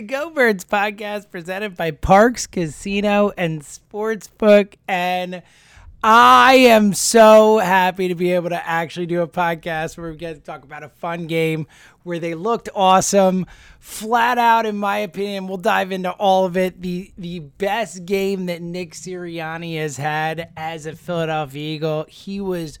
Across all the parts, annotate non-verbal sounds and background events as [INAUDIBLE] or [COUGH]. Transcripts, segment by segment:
The Go Birds podcast presented by Parx Casino and Sportsbook. And I am so happy to be able to actually do a podcast where we get to talk about a fun game where they looked awesome. Flat out, in my opinion, we'll dive into all of it. The the best game that Nick Sirianni has had as a Philadelphia Eagle. He was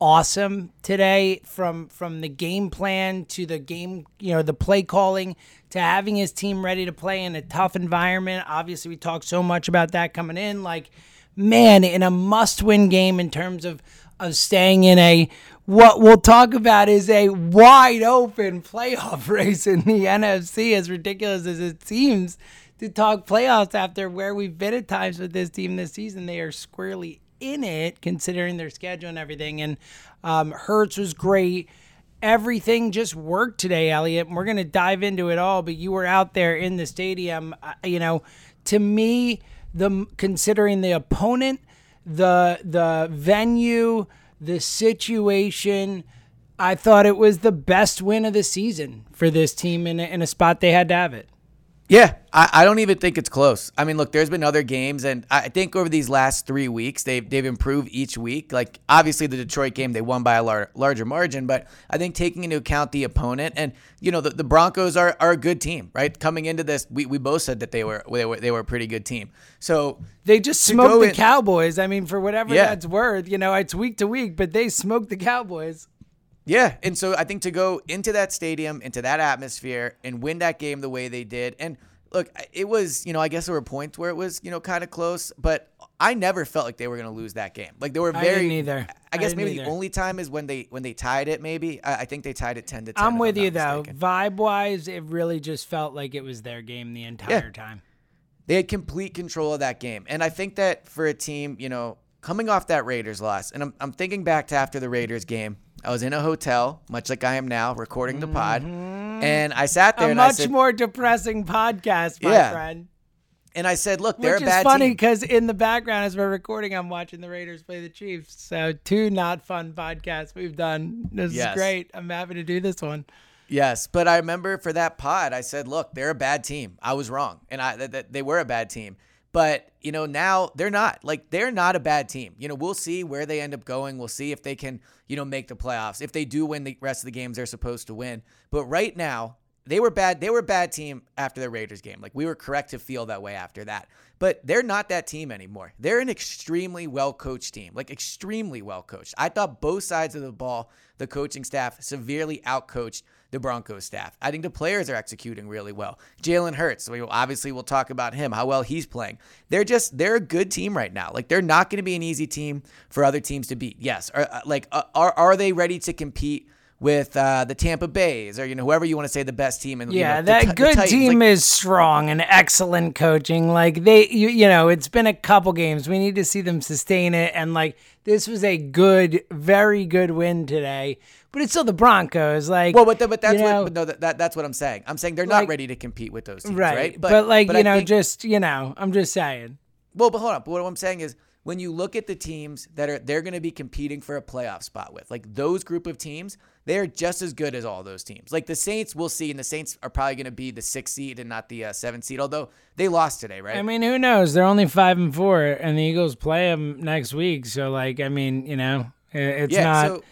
awesome today from from the game plan to the game you know the play calling to having his team ready to play in a tough environment. Obviously we talked so much about that coming in. Like man in a must win game in terms of of staying in a what we'll talk about is a wide open playoff [LAUGHS] race in the NFC as ridiculous as it seems to talk playoffs after where we've been at times with this team this season they are squarely in it, considering their schedule and everything. And um, Hurts was great. Everything just worked today, Elliot. We're going to dive into it all, but you were out there in the stadium. Uh, you know, to me, the considering the opponent, the the venue, the situation, I thought it was the best win of the season for this team in in a spot they had to have it. Yeah, I, I don't even think it's close. I mean, look, there's been other games, and I think over these last three weeks, they've they've improved each week. Like obviously, the Detroit game they won by a lar- larger margin, but I think taking into account the opponent, and you know, the, the Broncos are, are a good team, right? Coming into this, we, we both said that they were they were they were a pretty good team. So They just smoked the in- Cowboys. I mean, for whatever Yeah. that's worth, you know, it's week to week, but they smoked the Cowboys. Yeah, and so I think to go into that stadium, into that atmosphere, and win that game the way they did, and look, it was you know I guess there were points where it was you know kind of close, but I never felt like they were going to lose that game. Like they were I very. didn't either. I I guess didn't maybe the only time is when they when they tied it. Maybe I, I think they tied it ten to ten. I'm with not you though. mistaken. Vibe wise, it really just felt like it was their game the entire time. They had complete control of that game. And I think that for a team, you know, coming off that Raiders loss, and I'm, I'm thinking back to after the Raiders game, I was in a hotel, much like I am now, recording the pod. Mm-hmm. And I sat there A and I much said, more depressing podcast, my Yeah. friend. and I said, look, they're Which a is bad funny because in the background as we're recording, I'm watching the Raiders play the Chiefs. So two not fun podcasts we've done. This Yes. is great. I'm happy to do this one. Yes, but I remember for that pod, I said, "Look, they're a bad team. I was wrong, and I that, that they were a bad team. But you know, now they're not. Like they're not a bad team. You know, we'll see where they end up going. We'll see if they can, you know, make the playoffs. If they do win the rest of the games they're supposed to win. But right now, they were bad. They were a bad team after the Raiders game. Like we were correct to feel that way after that. But they're not that team anymore. They're an extremely well coached team. Like extremely well coached. I thought both sides of the ball, the coaching staff severely outcoached the Broncos staff. I think the players are executing really well. Jalen Hurts, we obviously we'll talk about him, how well he's playing. They're just they're a good team right now. Like they're not going to be an easy team for other teams to beat. Yes, are, uh, like uh, are are they ready to compete with uh, the Tampa Bays or you know whoever you want to say the best team. And Yeah, you know, that good team Like, is strong and excellent coaching. Like they, you, you know, it's been a couple games. We need to see them sustain it. And like this was a good, very good win today. But it's still the Broncos. Like, Well, but, th- but that's you know, what but no, that, that that's what I'm saying. I'm saying they're not Like- ready to compete with those teams, right. right? But, like but you I know, think- just you know, I'm just saying. Well, but hold on. But what I'm saying is when you look at the teams that are they're going to be competing for a playoff spot with, like those group of teams, they are just as good as all those teams. Like the Saints, we'll see, and the Saints are probably going to be the sixth seed and not the uh, seventh seed. Although they lost today, right? I mean, who knows? They're only five and four, and the Eagles play them next week. So, like, I mean, you know, it's yeah. not. So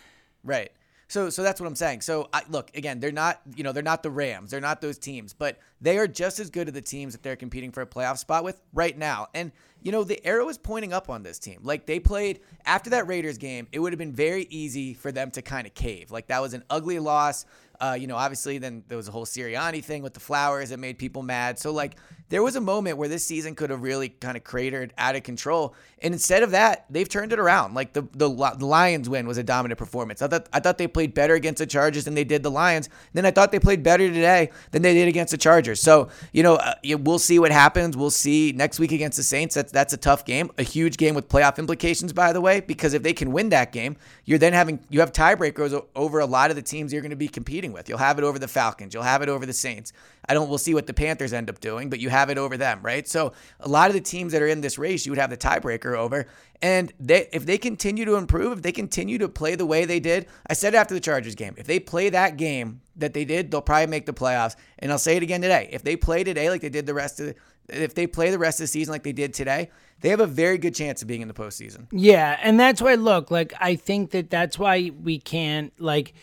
right. So so that's what I'm saying. So I, look again, they're not you know they're not the Rams, they're not those teams, but they are just as good as the teams that they're competing for a playoff spot with right now. And you know the arrow is pointing up on this team. Like they played after that Raiders game, it would have been very easy for them to kind of cave. Like that was an ugly loss. Uh, you know, obviously, then there was a whole Sirianni thing with the flowers that made people mad. So, like, there was a moment where this season could have really kind of cratered out of control. And instead of that, they've turned it around. Like the the, the Lions win was a dominant performance. I thought I thought they played better against the Chargers than they did the Lions. Then I thought they played better today than they did against the Chargers. So, you know, uh, we'll see what happens. We'll see next week against the Saints. That's that's a tough game, a huge game with playoff implications, by the way. Because if they can win that game, you're then having you have tiebreakers over a lot of the teams you're going to be competing with. You'll have it over the Falcons. You'll have it over the Saints. I don't. We'll see what the Panthers end up doing, but you have it over them, right? So a lot of the teams that are in this race, you would have the tiebreaker over. And they, if they continue to improve, if they continue to play the way they did, I said after the Chargers game, if they play that game that they did, they'll probably make the playoffs. And I'll say it again today: if they play today like they did the rest of, the, if they play the rest of the season like they did today, they have a very good chance of being in the postseason. Yeah, and that's why look, like I think that that's why we can't like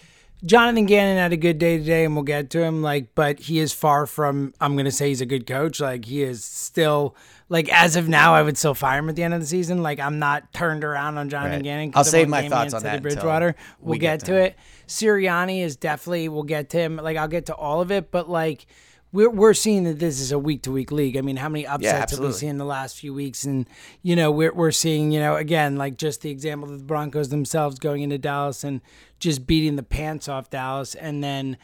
Jonathan Gannon had a good day today and we'll get to him like but he is far from I'm going to say he's a good coach. Like he is still like as of now I would still fire him at the end of the season. Like I'm not turned around on Jonathan Right. Gannon. I'll save my thoughts on that Bridgewater. We'll we get, get to to it. Sirianni is definitely we'll get to him. Like I'll get to all of it, but like we're, we're seeing that this is a week to week league. I mean, how many upsets have we seen in the last few weeks? And, you know, we're, we're seeing, you know, again, like just the example of the Broncos themselves going into Dallas and just beating the pants off Dallas and then,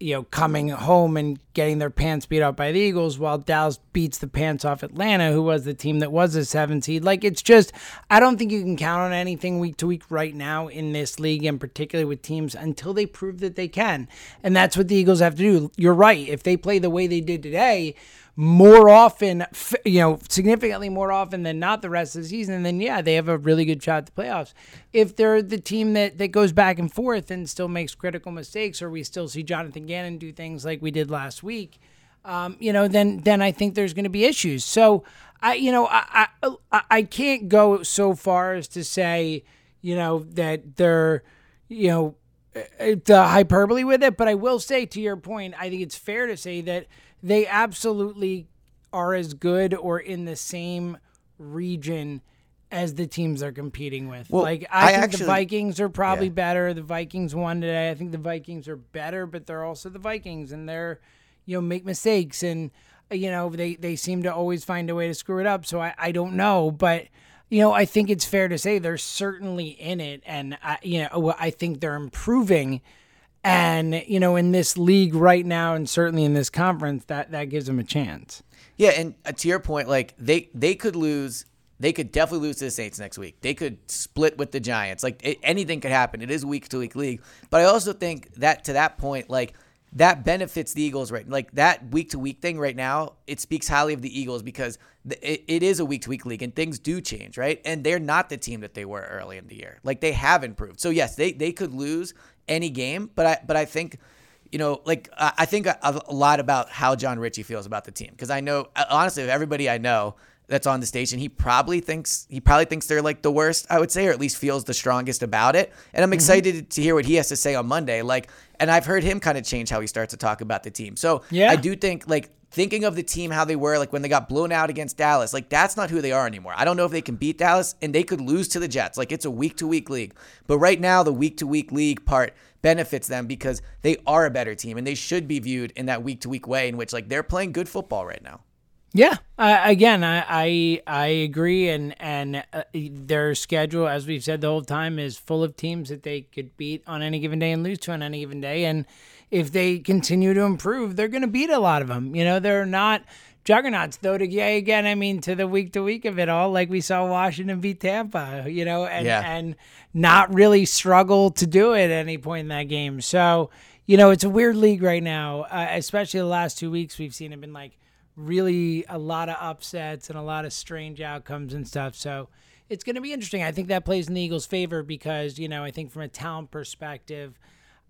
you know, coming home and getting their pants beat up by the Eagles while Dallas beats the pants off Atlanta, who was the team that was a seven seed. Like, it's just, I don't think you can count on anything week to week right now in this league, and particularly with teams until they prove that they can. And that's what the Eagles have to do. You're right. If they play the way they did today, more often, you know, significantly more often than not the rest of the season, then yeah, they have a really good shot at the playoffs. If they're the team that, that goes back and forth and still makes critical mistakes, or we still see Jonathan Gannon do things like we did last week, um, you know, then then I think there's going to be issues. So I, you know, I, I I can't go so far as to say, you know, that they're, you know, uh, the hyperbole with it, but I will say to your point, I think it's fair to say that they absolutely are as good or in the same region as the teams they're competing with. Well, like I, I think actually- the Vikings are probably Yeah. better. The Vikings won today. I think the Vikings are better, but they're also the Vikings and they're you know make mistakes and you know they they seem to always find a way to screw it up. So I I don't know, but you know I think it's fair to say they're certainly in it, and I you know I think they're improving. And you know, in this league right now, and certainly in this conference, that that gives them a chance. Yeah, and uh, to your point, like they they could lose. They could definitely lose to the Saints next week. They could split with the Giants. Like it, anything could happen. It is week to week league. But I also think that to that point, like that benefits the Eagles right. Like that week to week thing right now, it speaks highly of the Eagles because it, it is a week to week league and things do change, right? And they're not the team that they were early in the year. Like they have improved. So yes, they they could lose any game, but I but I think you know, like I think a, a lot about how Jon Ritchie feels about the team because I know uh, honestly, of everybody I know that's on the station, he probably thinks he probably thinks they're like the worst, I would say, or at least feels the strongest about it. And I'm excited to hear what he has to say on Monday. Like, and I've heard him kind of change how he starts to talk about the team. So Yeah. I do think like thinking of the team how they were like when they got blown out against Dallas, like that's not who they are anymore. I don't know if they can beat Dallas and they could lose to the Jets. Like it's a week to week league. But right now the week to week league part benefits them because they are a better team and they should be viewed in that week to week way in which like they're playing good football right now. Yeah. Uh, again, I, I I agree, and and uh, their schedule, as we've said the whole time, is full of teams that they could beat on any given day and lose to on any given day. And if they continue to improve, they're going to beat a lot of them. You know, they're not juggernauts, though. To yeah, again, I mean, to the week to week of it all, like we saw Washington beat Tampa. You know, and Yeah. and not really struggle to do it at any point in that game. So you know, it's a weird league right now, uh, especially the last two weeks we've seen have been like really a lot of upsets and a lot of strange outcomes and stuff. So it's going to be interesting. I think that plays in the Eagles' favor because, you know, I think from a talent perspective,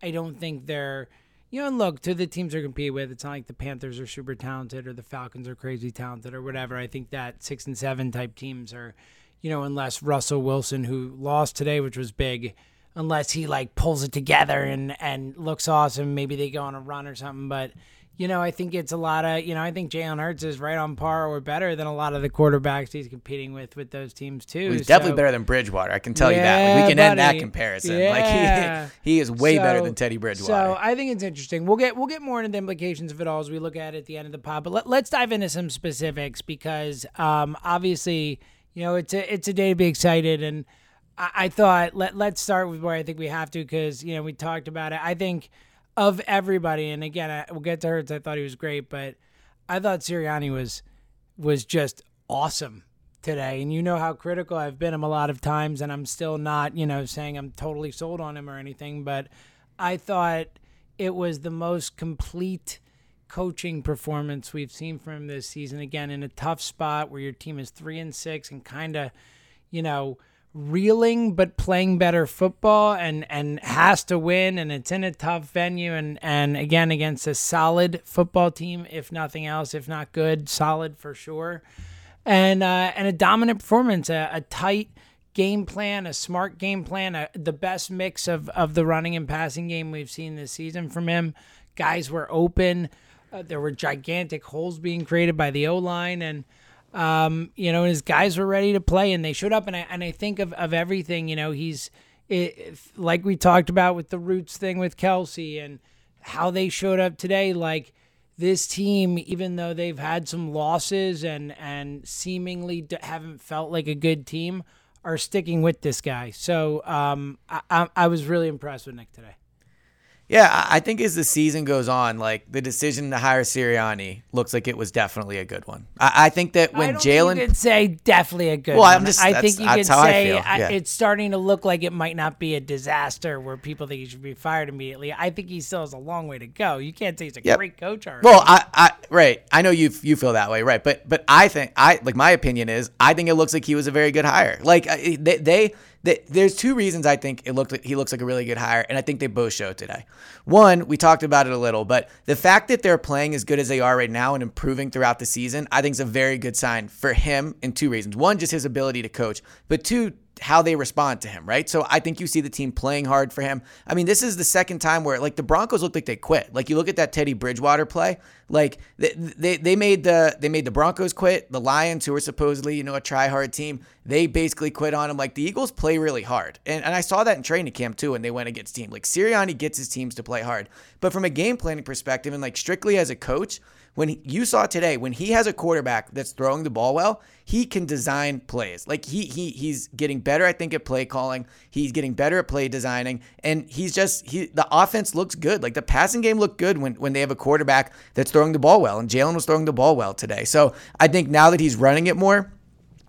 I don't think they're, you know, and look, to the teams they're competing with, it's not like the Panthers are super talented or the Falcons are crazy talented or whatever. I think that six and seven type teams are, you know, unless Russell Wilson, who lost today, which was big, unless he like pulls it together and and looks awesome, maybe they go on a run or something. But you know, I think it's a lot of you know, I think Jalen Hurts is right on par or better than a lot of the quarterbacks he's competing with with those teams too. He's definitely better than Bridgewater. I can tell you that. Like, we Yeah, can end that comparison. Yeah. Like he, he is way better than Teddy Bridgewater. So I think it's interesting. We'll get we'll get more into the implications of it all as we look at it at the end of the pod. But let, let's dive into some specifics because um, obviously you know it's a it's a day to be excited and I, I thought let let's start with where I think we have to because you know we talked about it. I think of everybody and again I, we'll get to Hurts. I thought he was great, but I thought Sirianni was was just awesome today. And you know how critical I've been him a lot of times, and I'm still not, you know, saying I'm totally sold on him or anything. But I thought it was the most complete coaching performance we've seen from him this season. Again, in a tough spot where your team is three and six and kind of, you know, reeling but playing better football and and has to win and it's in a tough venue and and again against a solid football team if nothing else if not good solid for sure. And uh, and a dominant performance a, a tight game plan a smart game plan a, the best mix of of the running and passing game we've seen this season from him. Guys were open. Uh, there were gigantic holes being created by the O line and um, you know, his guys were ready to play and they showed up. And I, and I think of, of everything, you know, he's it, like we talked about with the roots thing with Kelce and how they showed up today. Like this team, even though they've had some losses and, and seemingly haven't felt like a good team, are sticking with this guy. So um, I, I, I was really impressed with Nick today. Yeah, I think as the season goes on, like the decision to hire Sirianni looks like it was definitely a good one. I, I think that when Jalen, you could say definitely a good. Well, I'm one. just- I think you could say I- yeah. it's starting to look like it might not be a disaster where people think he should be fired immediately. I think he still has a long way to go. You can't say he's a Yep. great coach already. Well, I, I, right. I know you, you feel that way, right? But, but I think, I like my opinion is, I think it looks like he was a very good hire. Like they, they, there's two reasons I think it looked he looks like a really good hire, and I think they both show today. One, we talked about it a little, but the fact that they're playing as good as they are right now and improving throughout the season, I think is a very good sign for him. In two reasons: one, just his ability to coach, but two, how they respond to him, right? So I think you see the team playing hard for him. I mean, this is the second time where like the Broncos looked like they quit. Like you look at that Teddy Bridgewater play, like they they, they made the they made the Broncos quit. The Lions, who were supposedly you know a try hard team, they basically quit on him. Like the Eagles play really hard, and and I saw that in training camp too when they went against team. Like Sirianni gets his teams to play hard, but from a game planning perspective and like strictly as a coach when he, you saw today when he has a quarterback that's throwing the ball well he can design plays. Like he he he's getting better i think at play calling. He's getting better at play designing. And he's just he the offense looks good. Like the passing game looked good when when they have a quarterback that's throwing the ball well. And jalen was throwing the ball well today. So i think now that he's running it more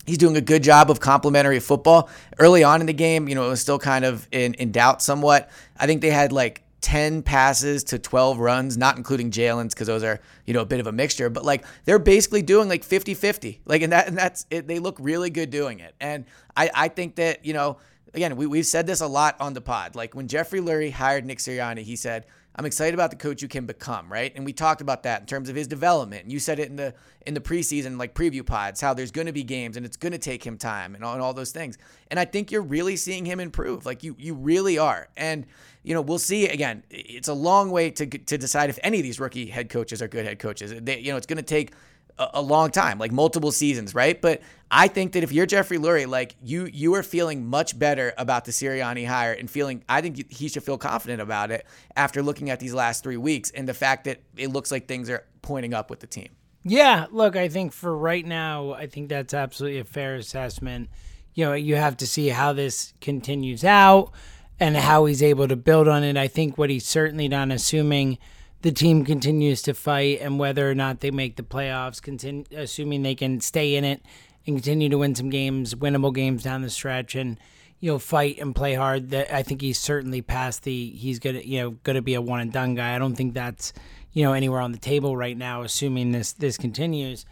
He's doing a good job of complementary football. Early on in the game, you know, it was still kind of in, in doubt somewhat. I think they had like 10 passes to 12 runs, not including Jalen's because those are, you know, a bit of a mixture, but like they're basically doing like 50 50. Like, and that, and that's it. They look really good doing it. And I, I think that, you know, again, we, we've said this a lot on the pod. Like when Jeffrey Lurie hired Nick Sirianni, he said, I'm excited about the coach you can become, right? And we talked about that in terms of his development. You said it in the in the preseason like preview pods how there's going to be games and it's going to take him time and all, and all those things. And I think you're really seeing him improve. Like you you really are. And you know, we'll see again. It's a long way to to decide if any of these rookie head coaches are good head coaches. They, you know, it's going to take a long time, like multiple seasons, right? But I think that if you're Jeffrey Lurie, like you, you are feeling much better about the Sirianni hire and feeling. I think he should feel confident about it after looking at these last three weeks and the fact that it looks like things are pointing up with the team. Yeah, look, I think for right now, I think that's absolutely a fair assessment. You know, you have to see how this continues out and how he's able to build on it. I think what he's certainly done, assuming the team continues to fight and whether or not they make the playoffs, continue, assuming they can stay in it and continue to win some games, winnable games down the stretch, and you know fight and play hard. That I think he's certainly past the he's gonna you know gonna be a one and done guy. I don't think that's you know anywhere on the table right now, assuming this this continues.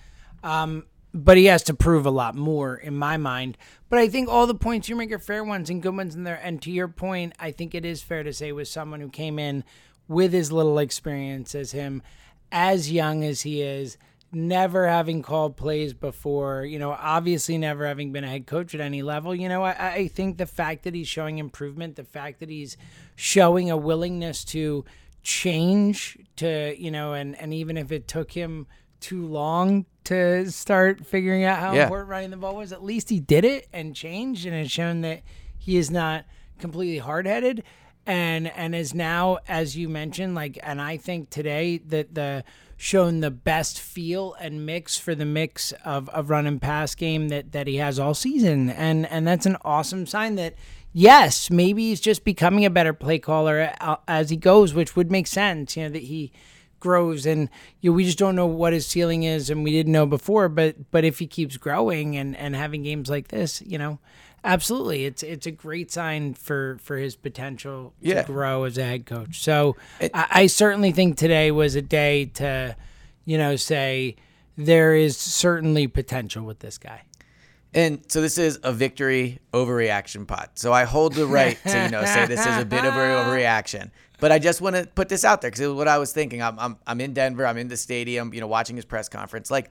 Um, but he has to prove a lot more in my mind. But I think all the points you make are fair ones and good ones in there. And to your point, I think it is fair to say with someone who came in with as little experience as him, as young as he is, never having called plays before, you know, obviously never having been a head coach at any level, you know, I, I think the fact that he's showing improvement, the fact that he's showing a willingness to change to, you know, and, and even if it took him too long to start figuring out how Yeah. important running the ball was, at least he did it and changed and has shown that he is not completely hard headed and and is now, as you mentioned, like and I think today that the shown the best feel and mix for the mix of, of run and pass game that, that he has all season. And and that's an awesome sign that yes, maybe he's just becoming a better play caller uh, as he goes, which would make sense, you know, that he grows and you know, we just don't know what his ceiling is and we didn't know before but but if he keeps growing and and having games like this you know absolutely it's it's a great sign for for his potential Yeah. to grow as a head coach so I, I certainly think today was a day to you know say there is certainly potential with this guy And so this is a victory overreaction pot. So I hold the right to you know say this is a bit of an overreaction. But I just want to put this out there because it was what I was thinking. I'm, I'm I'm in Denver. I'm in the stadium. You know, watching his press conference. Like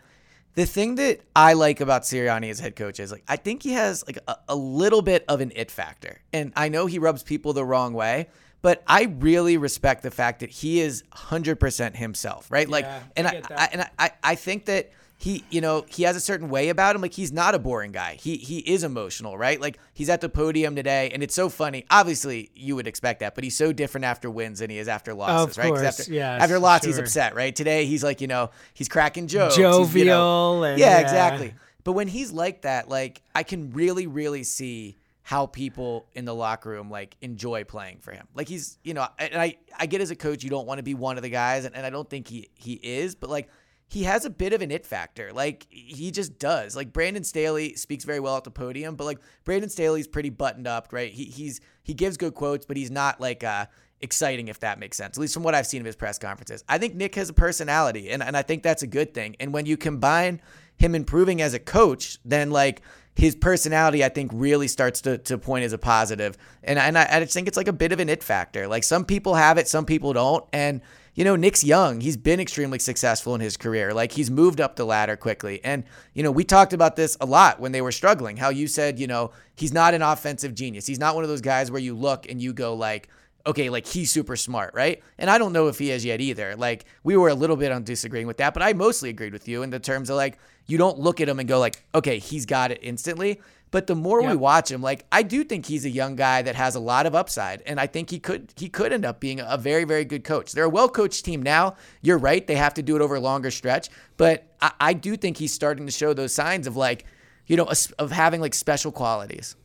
the thing that I like about Sirianni as head coach is like I think he has like a, a little bit of an it factor. And I know he rubs people the wrong way. But I really respect the fact that he is 100% himself, right? Like, Yeah, and I I. I and I, I think that he, you know, he has a certain way about him. Like he's not a boring guy. He he is emotional, right? Like he's at the podium today, and it's so funny. Obviously, you would expect that, but he's so different after wins than he is after losses, Of right? course, after, yes, after loss, he's upset, right? Today, he's like, you know, he's cracking jokes, he's, you know- Jovial and- yeah, yeah. exactly. But when he's like that, like I can really, really see how people in the locker room like enjoy playing for him. Like he's, you know, and I, I get as a coach, you don't want to be one of the guys, and, and I don't think he he is, but like he has a bit of an it factor. Like he just does. Like Brandon Staley speaks very well at the podium, but like Brandon Staley's pretty buttoned up, right? He he's he gives good quotes, but he's not like uh exciting if that makes sense. At least from what I've seen of his press conferences. I think Nick has a personality and, and I think that's a good thing. And when you combine him improving as a coach, then like his personality, I think, really starts to, to point as a positive. And, and I, I just think it's like a bit of an it factor. Like some people have it, some people don't. And, you know, Nick's young. He's been extremely successful in his career. Like he's moved up the ladder quickly. And, you know, we talked about this a lot when they were struggling. How you said, you know, he's not an offensive genius. He's not one of those guys where you look and you go like, okay, like he's super smart, right? And I don't know if he is yet either. Like we were a little bit on disagreeing with that, but I mostly agreed with you in the terms of like you don't look at him and go like, okay, he's got it instantly. But the more we watch him, like I do think he's a young guy that has a lot of upside, and I think he could he could end up being a very very good coach. They're a well coached team now. You're right; they have to do it over a longer stretch, but I, I do think he's starting to show those signs of like, you know, a- of having like special qualities.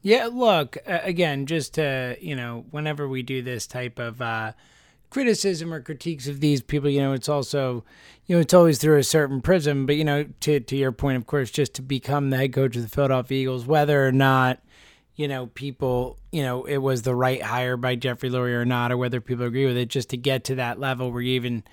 Yeah, look, uh, again, just to, you know, whenever we do this type of uh, criticism or critiques of these people, you know, it's also, you know, it's always through a certain prism. But, you know, to, to your point, of course, just to become the head coach of the Philadelphia Eagles, whether or not, you know, people, you know, it was the right hire by Jeffrey Lurie or not, or whether people agree with it, just to get to that level where you even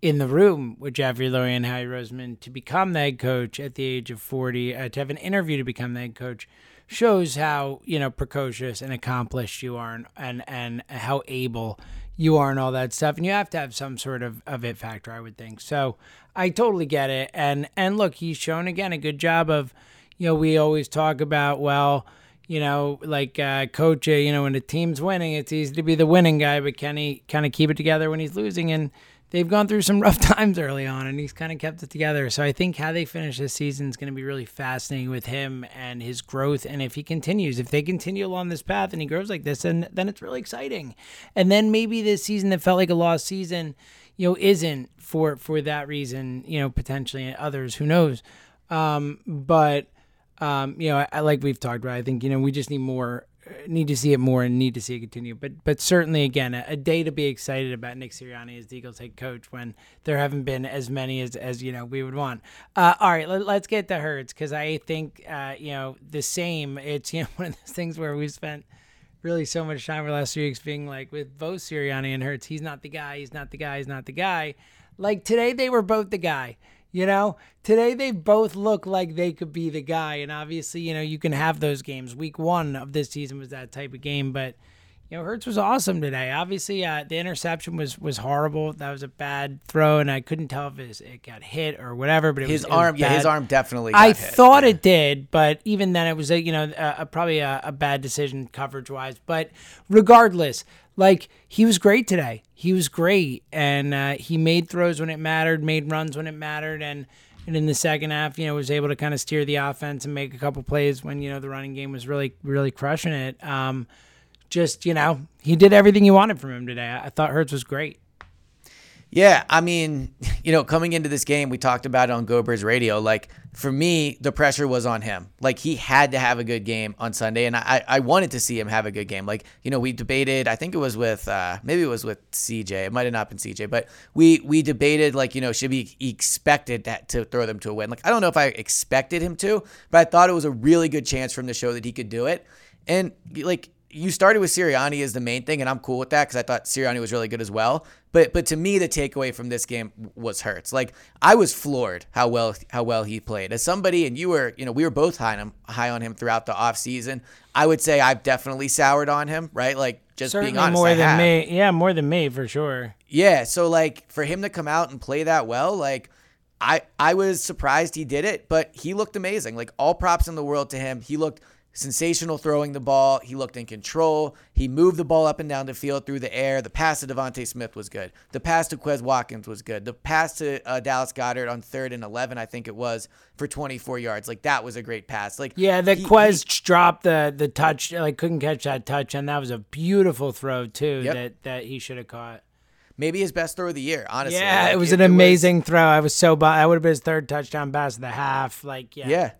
in the room with Jeffrey Lurie and Howie Roseman to become the head coach at the age of 40, uh, to have an interview to become the head coach shows how, you know, precocious and accomplished you are and, and, and how able you are and all that stuff. And you have to have some sort of, of it factor, I would think. So I totally get it. And, and look, he's shown again a good job of, you know, we always talk about, well, you know, like uh, coach, uh, you know, when the team's winning, it's easy to be the winning guy, but can he kind of keep it together when he's losing? And they've gone through some [LAUGHS] rough times early on, and he's kind of kept it together. So I think how they finish this season is going to be really fascinating with him and his growth. And if he continues, if they continue along this path and he grows like this, then then it's really exciting. And then maybe this season that felt like a lost season you know, isn't for for that reason, you know, potentially others, who knows. Um, but um, you know, I, like we've talked about, I think you know we just need more, need to see it more, and need to see it continue. But but certainly, again, a, a day to be excited about Nick Sirianni as the Eagles head coach when there haven't been as many as as you know we would want. Uh, all right, let, us get to Hurts because I think uh, you know the same. It's [LAUGHS] you know one of those things where we've spent really so much time over the last few weeks being like with both Sirianni and Hurts, he's not the guy, he's not the guy, he's not the guy. Like today, they were both the guy. You know, today they both look like they could be the guy. And obviously, you know, you can have those games. Week one of this season was that type of game, but you know, Hurts was awesome today. Obviously, uh, the interception was was horrible. That was a bad throw, and I couldn't tell if it, was, it got hit or whatever. But his was, arm, yeah, his arm definitely. I hit. thought yeah. it did, but even then, it was a you know a, a probably a, a bad decision coverage wise. But regardless, like he was great today. He was great, and uh, he made throws when it mattered, made runs when it mattered, and and in the second half, you know, was able to kind of steer the offense and make a couple plays when you know the running game was really really crushing it. Um, just you know, he did everything you wanted from him today. I thought Hurts was great. Yeah, I mean, [LAUGHS] you know, coming into this game, we talked about it on GoBirds Radio. Like for me, the pressure was on him. Like he had to have a good game on Sunday, and I I wanted to see him have a good game. Like you know, we debated. I think it was with uh, maybe it was with CJ. It might have not been CJ, but we we debated like you know should be expected that, to throw them to a win. Like I don't know if I expected him to, but I thought it was a really good chance for him to show that he could do it. And like you started with Sirianni as the main thing, and I'm cool with that because I thought Sirianni was really good as well. But but to me, the takeaway from this game was Hurts. Like I was floored how well how well he played. As somebody, and you were, you know, we were both high on him, high on him throughout the offseason. I would say I've definitely soured on him, right? Like just Certainly being honest, more I than have. me. Yeah, more than me for sure. Yeah, so like for him to come out and play that well, like I I was surprised he did it, but he looked amazing. Like all props in the world to him. He looked sensational throwing the ball. He looked in control. He moved the ball up and down the field through the air. The pass to DeVonta Smith was good. The pass to Quez Watkins was good. The pass to uh, Dallas Goedert on third and 11, I think it was, for 24 yards. Like, that was a great pass. Like, Yeah, the he- Quez he- dropped the, the touch, like, couldn't catch that touch, and that was a beautiful throw, too, Yep. that, that he should have caught. maybe his best throw of the year, honestly. Yeah, Like, it was an amazing throw. I was so bummed. That would have been his third touchdown pass of the half. Like, yeah. yeah.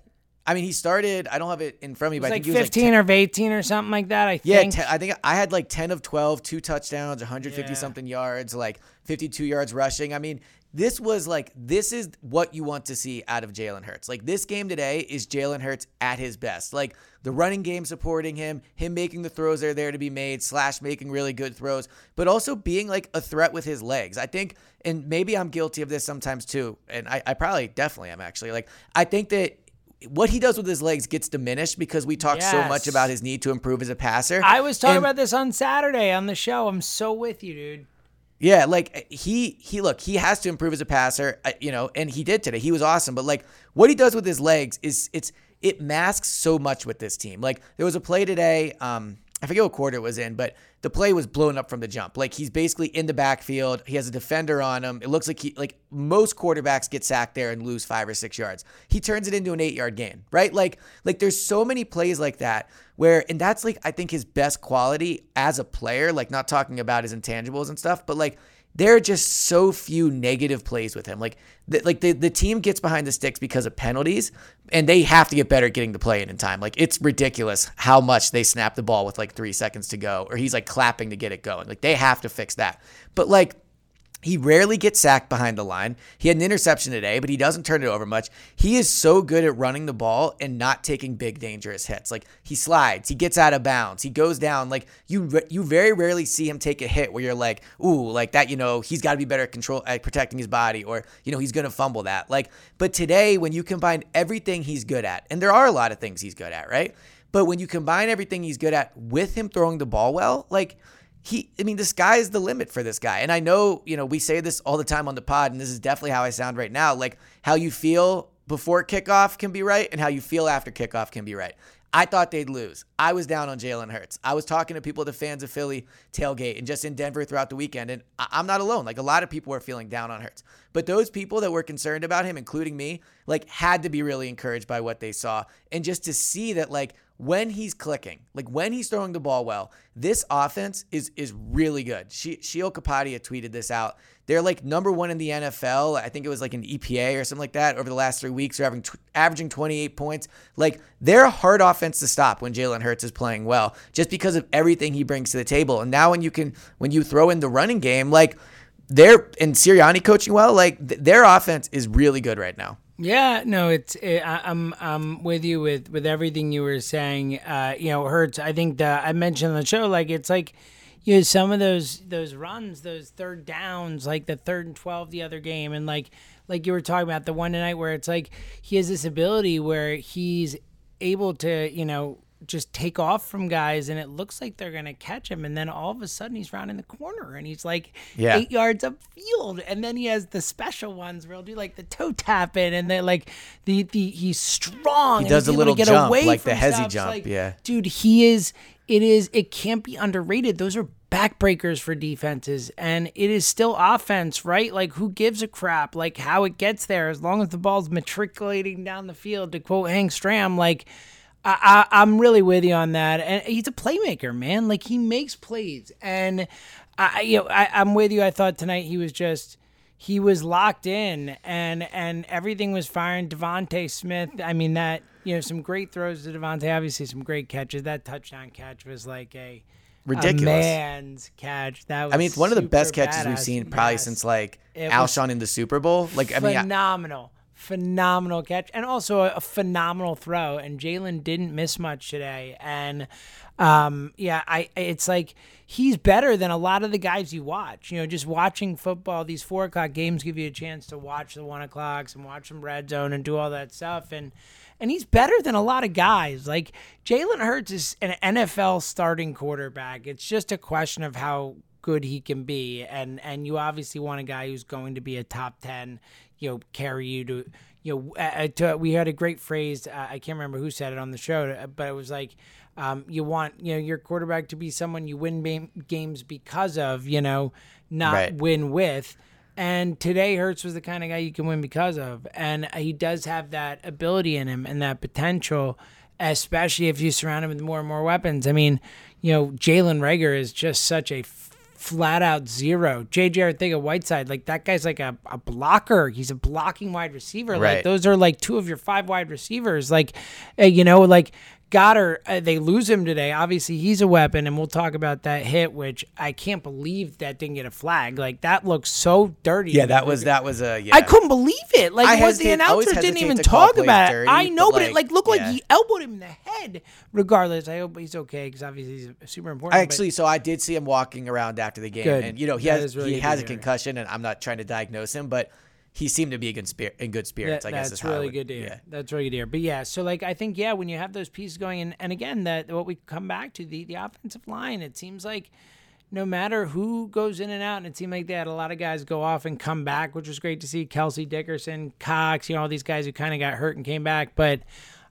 I mean, he started, I don't have it in front of me, but was I like think he was 15 or 18 or something like that, I Yeah, think. te- I think I had like 10 of 12, two touchdowns, 150 Yeah. something yards, like 52 yards rushing. I mean, this was like, this is what you want to see out of Jalen Hurts. Like, this game today is Jalen Hurts at his best. Like, the running game supporting him, him making the throws that are there to be made, slash making really good throws, but also being like a threat with his legs. I think, and maybe I'm guilty of this sometimes too, and I, I probably definitely am actually. Like, I think that what he does with his legs gets diminished because we talk so much about his need to improve as a passer. I was talking And- about this on Saturday on the show. I'm so with you, dude. Yeah, like he he look, he has to improve as a passer, uh, you know, and he did today. He was awesome, but like what he does with his legs is it's it masks so much with this team. Like there was a play today, um I forget what quarter it was in, but the play was blown up from the jump. Like he's basically in the backfield. He has a defender on him. It looks like he like most quarterbacks get sacked there and lose 5 or 6 yards. He turns it into an 8-yard gain, right? Like like there's so many plays like that where and that's like I think his best quality as a player, like not talking about his intangibles and stuff, but like there are just so few negative plays with him. Like, the, like the, the team gets behind the sticks because of penalties, and they have to get better at getting the play in in time. Like, it's ridiculous how much they snap the ball with like three seconds to go, or he's like clapping to get it going. Like, they have to fix that. But like, he rarely gets sacked behind the line. He had an interception today, but he doesn't turn it over much. He is so good at running the ball and not taking big dangerous hits. Like he slides, he gets out of bounds, he goes down. Like you, you very rarely see him take a hit where you're like, ooh, like that. You know, he's got to be better at control at protecting his body, or you know, he's gonna fumble that. Like, but today when you combine everything he's good at, and there are a lot of things he's good at, right? But when you combine everything he's good at with him throwing the ball well, like he I mean the sky is the limit for this guy. And I know, you know, we say this all the time on the pod and this is definitely how I sound right now. Like how you feel before kickoff can be right and how you feel after kickoff can be right. I thought they'd lose. I was down on Jalen Hurts. I was talking to people, the fans of Philly tailgate, and just in Denver throughout the weekend. And I'm not alone. Like a lot of people were feeling down on Hurts. But those people that were concerned about him, including me, like had to be really encouraged by what they saw. And just to see that, like, when he's clicking, like when he's throwing the ball well, this offense is is really good. She Sheil Kapadia tweeted this out They're like number one in the NFL. I think it was like an EPA or something like that over the last three weeks. They're having tw- averaging 28 points. Like they're a hard offense to stop when Jalen Hurts is playing well, just because of everything he brings to the table. And now when you can when you throw in the running game, like they're and Sirianni coaching well, like th- their offense is really good right now. Yeah, no, it's it, I, I'm I'm with you with with everything you were saying. Uh, you know, Hurts. I think I mentioned on the show like it's like you know some of those those runs, those third downs, like the third and twelve the other game, and like like you were talking about the one tonight where it's like he has this ability where he's able to you know just take off from guys and it looks like they're gonna catch him and then all of a sudden he's rounding the corner and he's like Yeah. eight yards upfield and then he has the special ones where he'll do like the toe tapping and then like the the he's strong He does a little get jump, away like the hezzy stuff. Jump, like, yeah. dude he is it is it can't be underrated those are backbreakers for defenses and it is still offense right like who gives a crap like how it gets there as long as the ball's matriculating down the field to quote hank stram like I, I, I'm really with you on that, and he's a playmaker, man. Like he makes plays, and I, you know, I, I'm with you. I thought tonight he was just he was locked in, and and everything was firing. DeVonta Smith, I mean that you know some great throws to DeVonta, obviously some great catches. That touchdown catch was like a Ridiculous. a man's catch. That was I mean, it's one of the best catches we've seen probably since like It Alshon in the Super Bowl. Like I mean, I- phenomenal, catch, and also a, a phenomenal throw. And Jalen didn't miss much today. And um, yeah, I it's like he's better than a lot of the guys you watch. You know, just watching football, these four o'clock games give you a chance to watch the one o'clocks and watch some red zone and do all that stuff. And and he's better than a lot of guys. Like Jalen Hurts is an NFL starting quarterback. It's just a question of how good he can be and and you obviously want a guy who's going to be a top 10 you know carry you to you know uh, to, we had a great phrase uh, i can't remember who said it on the show uh, but it was like um, you want you know your quarterback to be someone you win game, games because of you know not Right. win with. And today Hurts was the kind of guy you can win because of. And he does have that ability in him and that potential especially if you surround him with more and more weapons. I mean you know Jalen Reagor is just such a flat out zero. JJ Arcega-Whiteside, like that guy's like a, a blocker. He's a blocking wide receiver. Like those are like two of your five wide receivers. Like, uh, you know, like Goedert, uh, they lose him today. Obviously, he's a weapon, and we'll talk about that hit, which I can't believe that didn't get a flag. Like that looks so dirty. yeah, that was that was a yeah. I couldn't believe it. Like, I was the announcer didn't even talk about dirty, it. I know, but, but, it like, like looked like yeah. he elbowed him in the head. Regardless, I hope he's okay because obviously he's super important. I actually, so I did see him walking around after the game, Good. and you know he That has really he has a concussion, and I'm not trying to diagnose him, but he seemed to be in good spirit. In good spirits, That- I guess that's is how I really would- good to hear. yeah. That's really good to hear. But yeah, so like I think yeah, when you have those pieces going, and, and again that what we come back to the the offensive line, it seems like no matter who goes in and out, and it seemed like they had a lot of guys go off and come back, which was great to see. Kelce Dickerson, Cox, you know all these guys who kind of got hurt and came back, but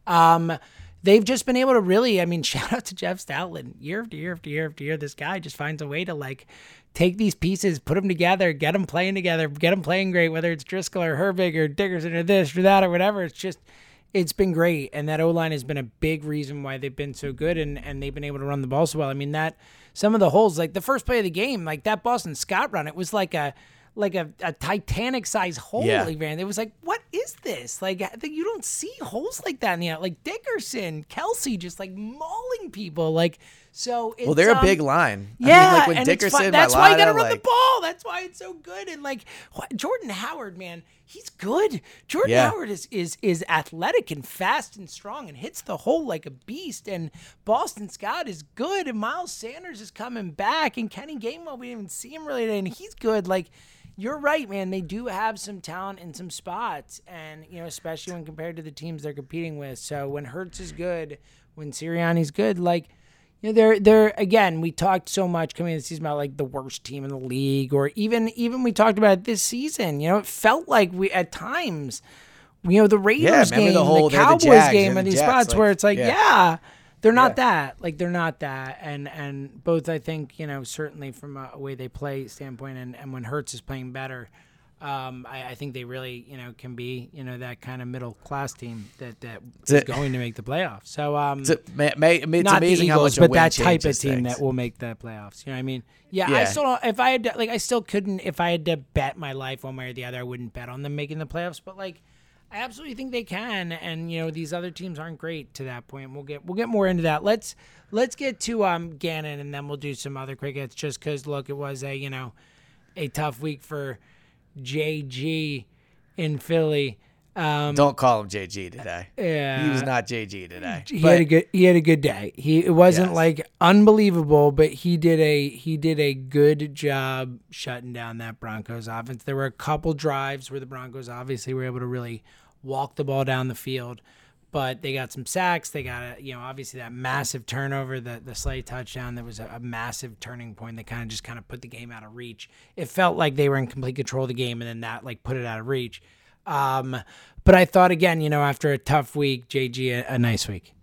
um. They've just been able to really, I mean, [LAUGHS] shout out to Jeff Stoutland. Year after year after year after year, this guy just finds a way to like take these pieces, put them together, get them playing together, get them playing great, whether it's Driscoll or Herbig or Dickerson or this or that or whatever. It's just, it's been great. And that O line has been a big reason why they've been so good and, and they've been able to run the ball so well. I mean, that, some of the holes, like the first play of the game, like that Boston Scott run, it was like a, like a, a Titanic size hole Yeah. he ran. It was like, what is this? Like, you don't see holes like that in the out. Like Dickerson, Kelce, just like mauling people. Like, so it's, Well, they're a um, big line. I yeah, mean, like when and it's Dickerson, fun. That's why you got to run the ball. That's why it's so good. And like wh- Jordan Howard, man, he's good. Jordan Yeah. Howard is is is athletic and fast and strong and hits the hole like a beast. And Boston Scott is good. And Miles Sanders is coming back. And Kenny Gainwell, we didn't even see him really today, and he's good. Like. You're right, man. They do have some talent in some spots, and you know, especially when compared to the teams they're competing with. So when Hurts is good, when Sirianni's good, like you know, they're they're again. We talked so much coming into the season about like the worst team in the league, or even even we talked about it this season. You know, it felt like we at times, you know, the Raiders remember game, the the, whole, the Cowboys Jags, game, and the these Jets, spots like, where it's like, yeah. yeah. They're not Yeah. that. Like they're not that. And and both I think, you know, certainly from a way they play standpoint and, and when Hurts is playing better, Um, I, I think they really, you know, can be, you know, that kind of middle class team that that is it- going to make the playoffs. So, um, It's, ma- ma- it's not amazing the how Eagles, much but that type of team things. that will make the playoffs. You know what I mean? Yeah, I Yeah. still don't, if I had to, like I still couldn't if I had to bet my life one way or the other, I wouldn't bet on them making the playoffs. But like, I absolutely think they can, and you know these other teams aren't great to that point. We'll get we'll get more into that. Let's let's get to um Gannon, and then we'll do some other quick hits. Just because look, it was a you know a tough week for JG in Philly. Um, Don't call him JG today. yeah, He was not JG today. he But had a good he had a good day. He it wasn't Yes. like unbelievable, but he did a he did a good job shutting down that Broncos offense. There were a couple drives where the Broncos obviously were able to really walk the ball down the field, but they got some sacks. They got a you know obviously that massive turnover, the the Slay touchdown that was a, a massive turning point that kind of just kind of put the game out of reach. It felt like they were in complete control of the game, and then that like put it out of reach. Um, but I thought again, you know, after a tough week, JG a, a nice week.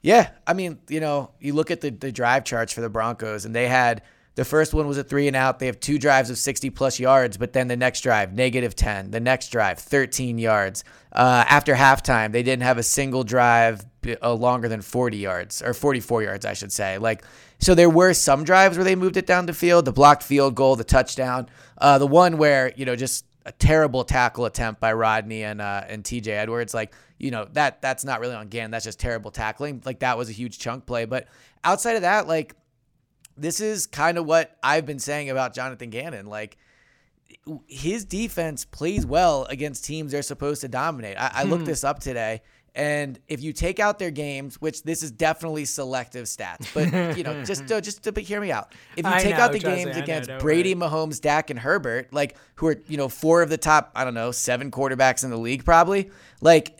Yeah, I mean, you know, you look at the, the drive charts for the Broncos, and they had the first one was a three and out. They have two drives of 60 plus yards, but then the next drive, negative 10. The next drive, 13 yards. Uh, after halftime, they didn't have a single drive uh, longer than 40 yards, or 44 yards, I should say. Like, so there were some drives where they moved it down the field, the blocked field goal, the touchdown, uh, the one where you know just a terrible tackle attempt by Rodney and uh, and TJ Edwards. Like, you know, that that's not really on Gannon. That's just terrible tackling. Like that was a huge chunk play. But outside of that, like this is kind of what I've been saying about Jonathan Gannon. Like his defense plays well against teams they're supposed to dominate. I, I looked this up today. And if you take out their games, which this is definitely selective stats, but you know, just to, [LAUGHS] just to hear me out. If you I take know, out the me, games know, against don't Brady, Mahomes, Dak, and Herbert, like who are you know four of the top, I don't know, seven quarterbacks in the league, probably. Like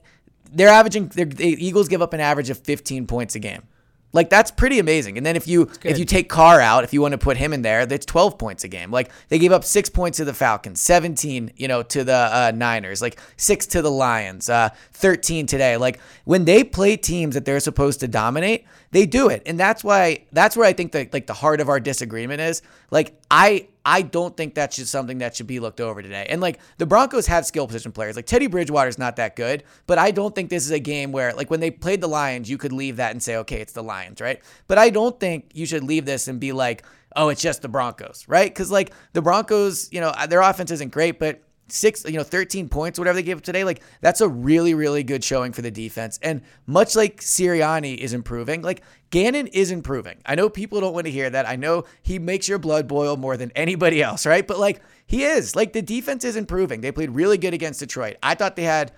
they're averaging, they're, the Eagles give up an average of 15 points a game. Like that's pretty amazing. And then if you if you take Carr out, if you want to put him in there, that's 12 points a game. Like they gave up six points to the Falcons, 17, you know, to the uh, Niners, like six to the Lions, uh, 13 today. Like when they play teams that they're supposed to dominate, they do it, and that's why that's where I think that like the heart of our disagreement is. Like I I don't think that's just something that should be looked over today. And like the Broncos have skill position players. Like Teddy Bridgewater's not that good, but I don't think this is a game where like when they played the Lions, you could leave that and say, okay, it's the Lions, right? But I don't think you should leave this and be like, oh, it's just the Broncos, right? Because like the Broncos, you know, their offense isn't great, but six, you know, 13 points, whatever they gave up today, like that's a really, really good showing for the defense. And much like Sirianni is improving, like Gannon is improving. I know people don't want to hear that. I know he makes your blood boil more than anybody else, right? But like he is, like the defense is improving. They played really good against Detroit. I thought they had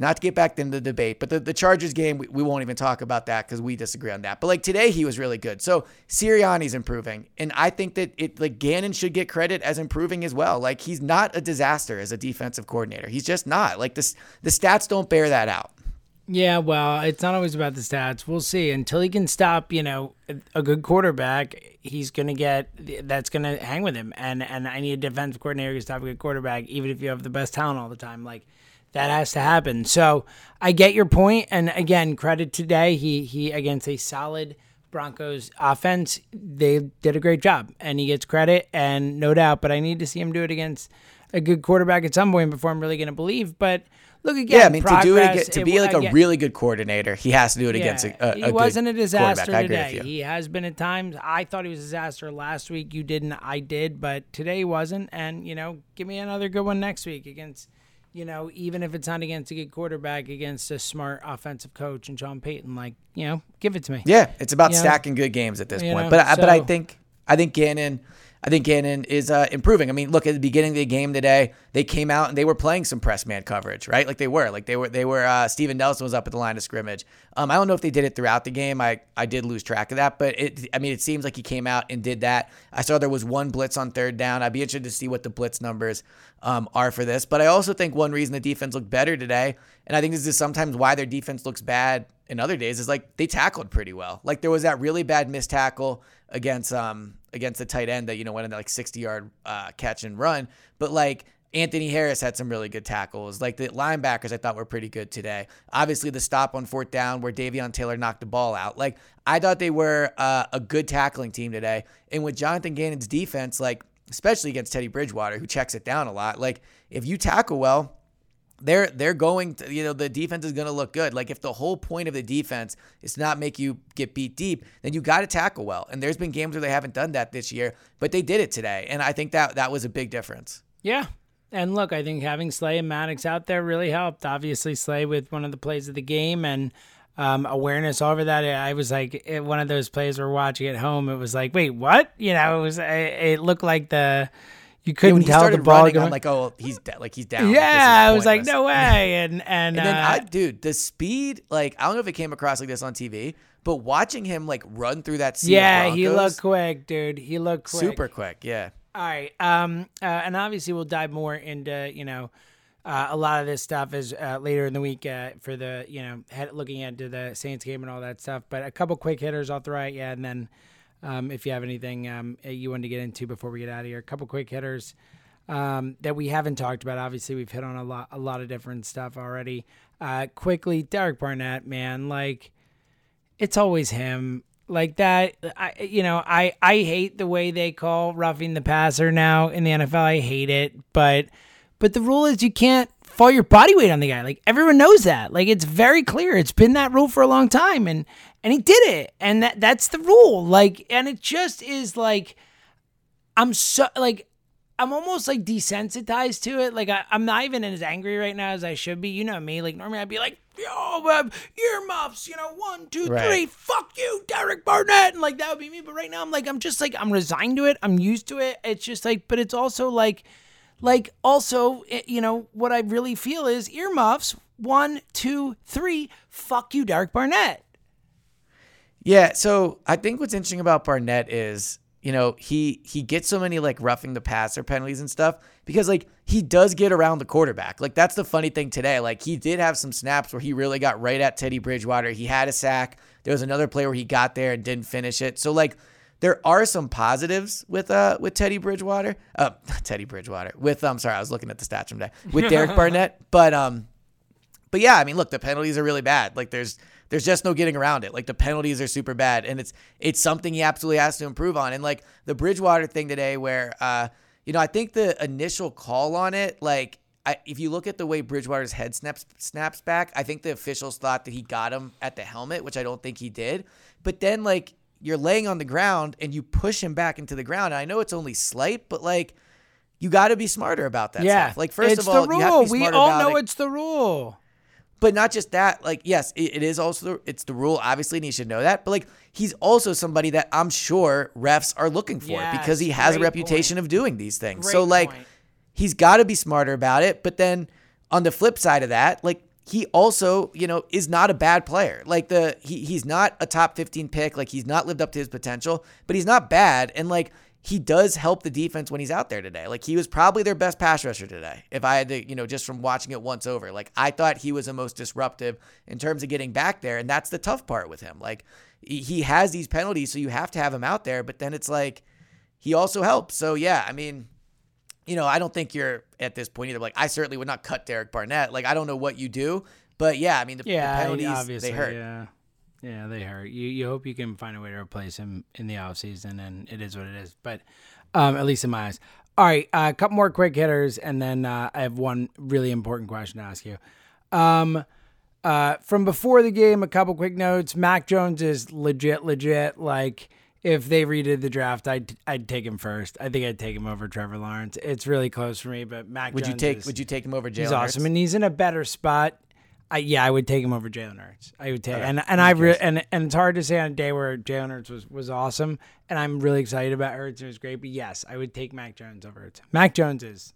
not to get back into the debate, but the, the Chargers game, we, we won't even talk about that because we disagree on that. But like today, he was really good. So Sirianni's improving. And I think that it like Gannon should get credit as improving as well. Like he's not a disaster as a defensive coordinator. He's just not. Like this the stats don't bear that out. Yeah, well, it's not always about the stats. We'll see. Until he can stop, you know, a good quarterback, he's gonna get that's gonna hang with him. And and I need a defensive coordinator to stop a good quarterback, even if you have the best talent all the time. Like that has to happen. So I get your point. And again, credit today. He he against a solid Broncos offense, they did a great job, and he gets credit and no doubt. But I need to see him do it against a good quarterback at some point before I'm really gonna believe. But look again, Yeah, I mean to do it again, to be like a again- really good coordinator, he has to do it against a, a, a he good wasn't a disaster today. He has been at times. I thought he was a disaster last week. You didn't. I did, but today he wasn't. And you know, give me another good one next week against. You know, even if it's not against a good quarterback, against a smart offensive coach and Sean Payton, like you know, give it to me. Yeah, it's about You know? stacking good games at this You point. know, but I but I think I think Gannon I think Gannon is uh, improving. I mean, look at the beginning of the game today. They came out and they were playing some press man coverage, right? Like they were, like they were, they were. Uh, Steven Nelson was up at the line of scrimmage. Um, I don't know if they did it throughout the game. I I did lose track of that, but it. I mean, it seems like he came out and did that. I saw there was one blitz on third down. I'd be interested to see what the blitz numbers um, are for this. But I also think one reason the defense looked better today, and I think this is sometimes why their defense looks bad in other days, is like they tackled pretty well. Like there was that really bad missed tackle against um against the tight end that you know went in that like 60 yard uh, catch and run, but like. Anthony Harris had some really good tackles. Like the linebackers, I thought were pretty good today. Obviously, the stop on fourth down where Davion Taylor knocked the ball out. Like I thought they were uh, a good tackling team today. And with Jonathan Gannon's defense, like especially against Teddy Bridgewater, who checks it down a lot. Like if you tackle well, they're they're going to you know the defense is going to look good. Like if the whole point of the defense is to not make you get beat deep, then you got to tackle well. And there's been games where they haven't done that this year, but they did it today, and I think that that was a big difference. Yeah. And look, I think having Slay and Maddox out there really helped. Obviously, Slay with one of the plays of the game and um, awareness over that. I was like, it, one of those plays we're watching at home. It was like, wait, what? You know, it was. It, it looked like the you couldn't yeah, tell the ball. Running, going, I'm like, oh, he's de- like he's down. Yeah, I was like, no way. And [LAUGHS] and, and then uh, I, dude, the speed. Like I don't know if it came across like this on TV, but watching him like run through that. Sea yeah, he looked quick, dude. He looked quick. super quick. Yeah. All right. Um. Uh, and obviously, we'll dive more into you know. Uh, a lot of this stuff is uh, later in the week uh, for the you know head, looking into the Saints game and all that stuff. But a couple quick hitters I'll throw at you, and then um, if you have anything um, you wanted to get into before we get out of here, a couple quick hitters um, that we haven't talked about. Obviously, we've hit on a lot, a lot of different stuff already. Uh, quickly, Derek Barnett, man, like it's always him. Like that, I you know I I hate the way they call roughing the passer now in the NFL. I hate it, but but the rule is you can't fall your body weight on the guy. Like everyone knows that. Like it's very clear. It's been that rule for a long time, and and he did it, and that that's the rule. Like and it just is like I'm so like I'm almost like desensitized to it. Like I, am not even as angry right now as I should be. You know me. Like normally I'd be like, yo, uh, earmuffs, you know, one, two, right. three, fuck you, Derek Barnett, and like that would be me. But right now I'm like, I'm just like, I'm resigned to it. I'm used to it. It's just like, but it's also like, like also, it, you know, what I really feel is earmuffs. One, two, three. Fuck you, Derek Barnett. Yeah. So I think what's interesting about Barnett is you know, he he gets so many like roughing the passer penalties and stuff because like he does get around the quarterback. Like that's the funny thing today. Like he did have some snaps where he really got right at Teddy Bridgewater. He had a sack. There was another play where he got there and didn't finish it. So like there are some positives with uh with Teddy Bridgewater. Uh [LAUGHS] Teddy Bridgewater. With I'm um, sorry, I was looking at the stats from today. With Derek [LAUGHS] Barnett. But um but yeah, I mean, look, the penalties are really bad. Like there's there's just no getting around it. Like the penalties are super bad, and it's it's something he absolutely has to improve on. And like the Bridgewater thing today, where uh, you know, I think the initial call on it, like I, if you look at the way Bridgewater's head snaps snaps back, I think the officials thought that he got him at the helmet, which I don't think he did. But then like you're laying on the ground and you push him back into the ground. And I know it's only slight, but like you got to be smarter about that yeah, stuff. Like first it's of all, the rule. you have to be we all know it. it's the rule. But not just that, like yes, it, it is also the, it's the rule, obviously, and he should know that. But like he's also somebody that I'm sure refs are looking for Yes, because he has a reputation point. of doing these things. Great so like point. he's got to be smarter about it. But then on the flip side of that, like he also, you know, is not a bad player. Like the he he's not a top 15 pick. Like he's not lived up to his potential, but he's not bad. And like he does help the defense when he's out there today. Like he was probably their best pass rusher today. If I had to, you know, just from watching it once over, like I thought he was the most disruptive in terms of getting back there. And that's the tough part with him. Like he has these penalties, so you have to have him out there. But then it's like he also helps. So yeah, I mean, you know, I don't think you're at this point either. Like I certainly would not cut Derek Barnett. Like I don't know what you do, but yeah, I mean the, Yeah, the penalties they hurt. Yeah, yeah, they hurt. You you hope you can find a way to replace him in the offseason, and it is what it is. But um, at least in my eyes. All right, uh, a couple more quick hitters, and then uh, I have one really important question to ask you. Um, uh, from before the game, a couple quick notes. Mac Jones is legit, legit. Like if they redid the draft, I'd I'd take him first. I think I'd take him over Trevor Lawrence. It's really close for me, but Mac Would you Jones take is- Would you take him over Jalen? He's awesome, Hurts? and he's in a better spot. I, yeah, I would take him over Jalen Hurts. I would take, and and I re- and and it's hard to say on a day where Jalen Hurts was was awesome, and I'm really excited about Hurts. and It was great, but yes, I would take Mac Jones over Hurts. Mac Jones is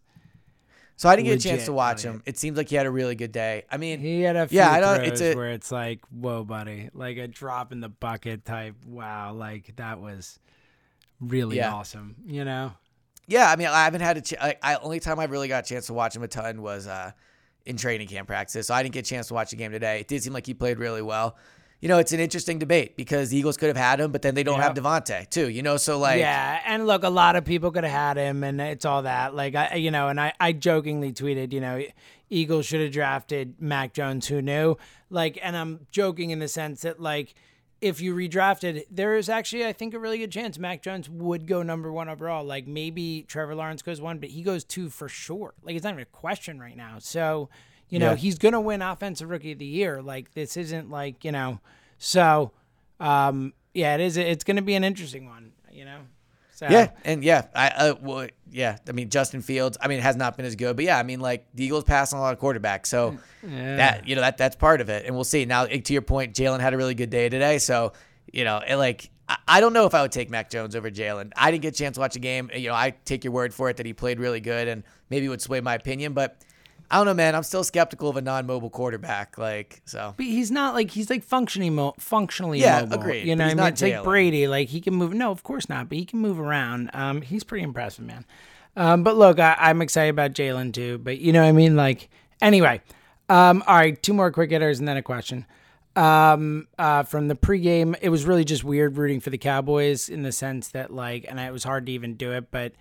So I didn't get a chance to watch him. It seems like he had a really good day. I mean, he had a few Yeah, I don't- it's a- where it's like, whoa, buddy, like a drop in the bucket type. Wow, like that was really Yeah. awesome. You know, yeah, I mean, I haven't had a chance. I, I only time I really got a chance to watch him a ton was uh, in training camp practice. So I didn't get a chance to watch the game today. It did seem like he played really well. You know, it's an interesting debate because the Eagles could have had him, but then they don't have Yep. DeVonta too. You know, so like, yeah, and look, a lot of people could have had him, and it's all that. Like I, you know, and I, I jokingly tweeted, you know, Eagles should have drafted Mac Jones. Who knew? Like, and I'm joking in the sense that like, if you redrafted, there is actually, I think, a really good chance Mac Jones would go number one overall. Like maybe Trevor Lawrence goes one, but he goes two for sure. Like it's not even a question right now. So, you know, Yeah. he's gonna win Offensive Rookie of the Year. Like this isn't like you know. So, um, yeah, it is. It's gonna be an interesting one. You know. So, Yeah, and yeah, I uh, well, yeah. I mean, Justin Fields. I mean, it has not been as good, but yeah, I mean, like the Eagles passing a lot of quarterbacks, so that you know that that's part of it, and we'll see. Now, to your point, Jalen had a really good day today, so you know, it, like I- I don't know if I would take Mac Jones over Jalen. I didn't get a chance to watch a game. You know, I take your word for it that he played really good, and maybe it would sway my opinion, but I don't know, man. I'm still skeptical of a non-mobile quarterback, like so. But he's not like he's like functioning mo- functionally Yeah, mobile. agreed, You know, what I mean, it's like Brady. Like he can move. No, of course not. But he can move around. Um, he's pretty impressive, man. Um, but look, I, I'm excited about Jalen too. But you know, what I mean, like anyway. Um, all right, two more quick hitters and then a question. Um, uh, from the pregame, it was really just weird rooting for the Cowboys in the sense that like, and it was hard to even do it, but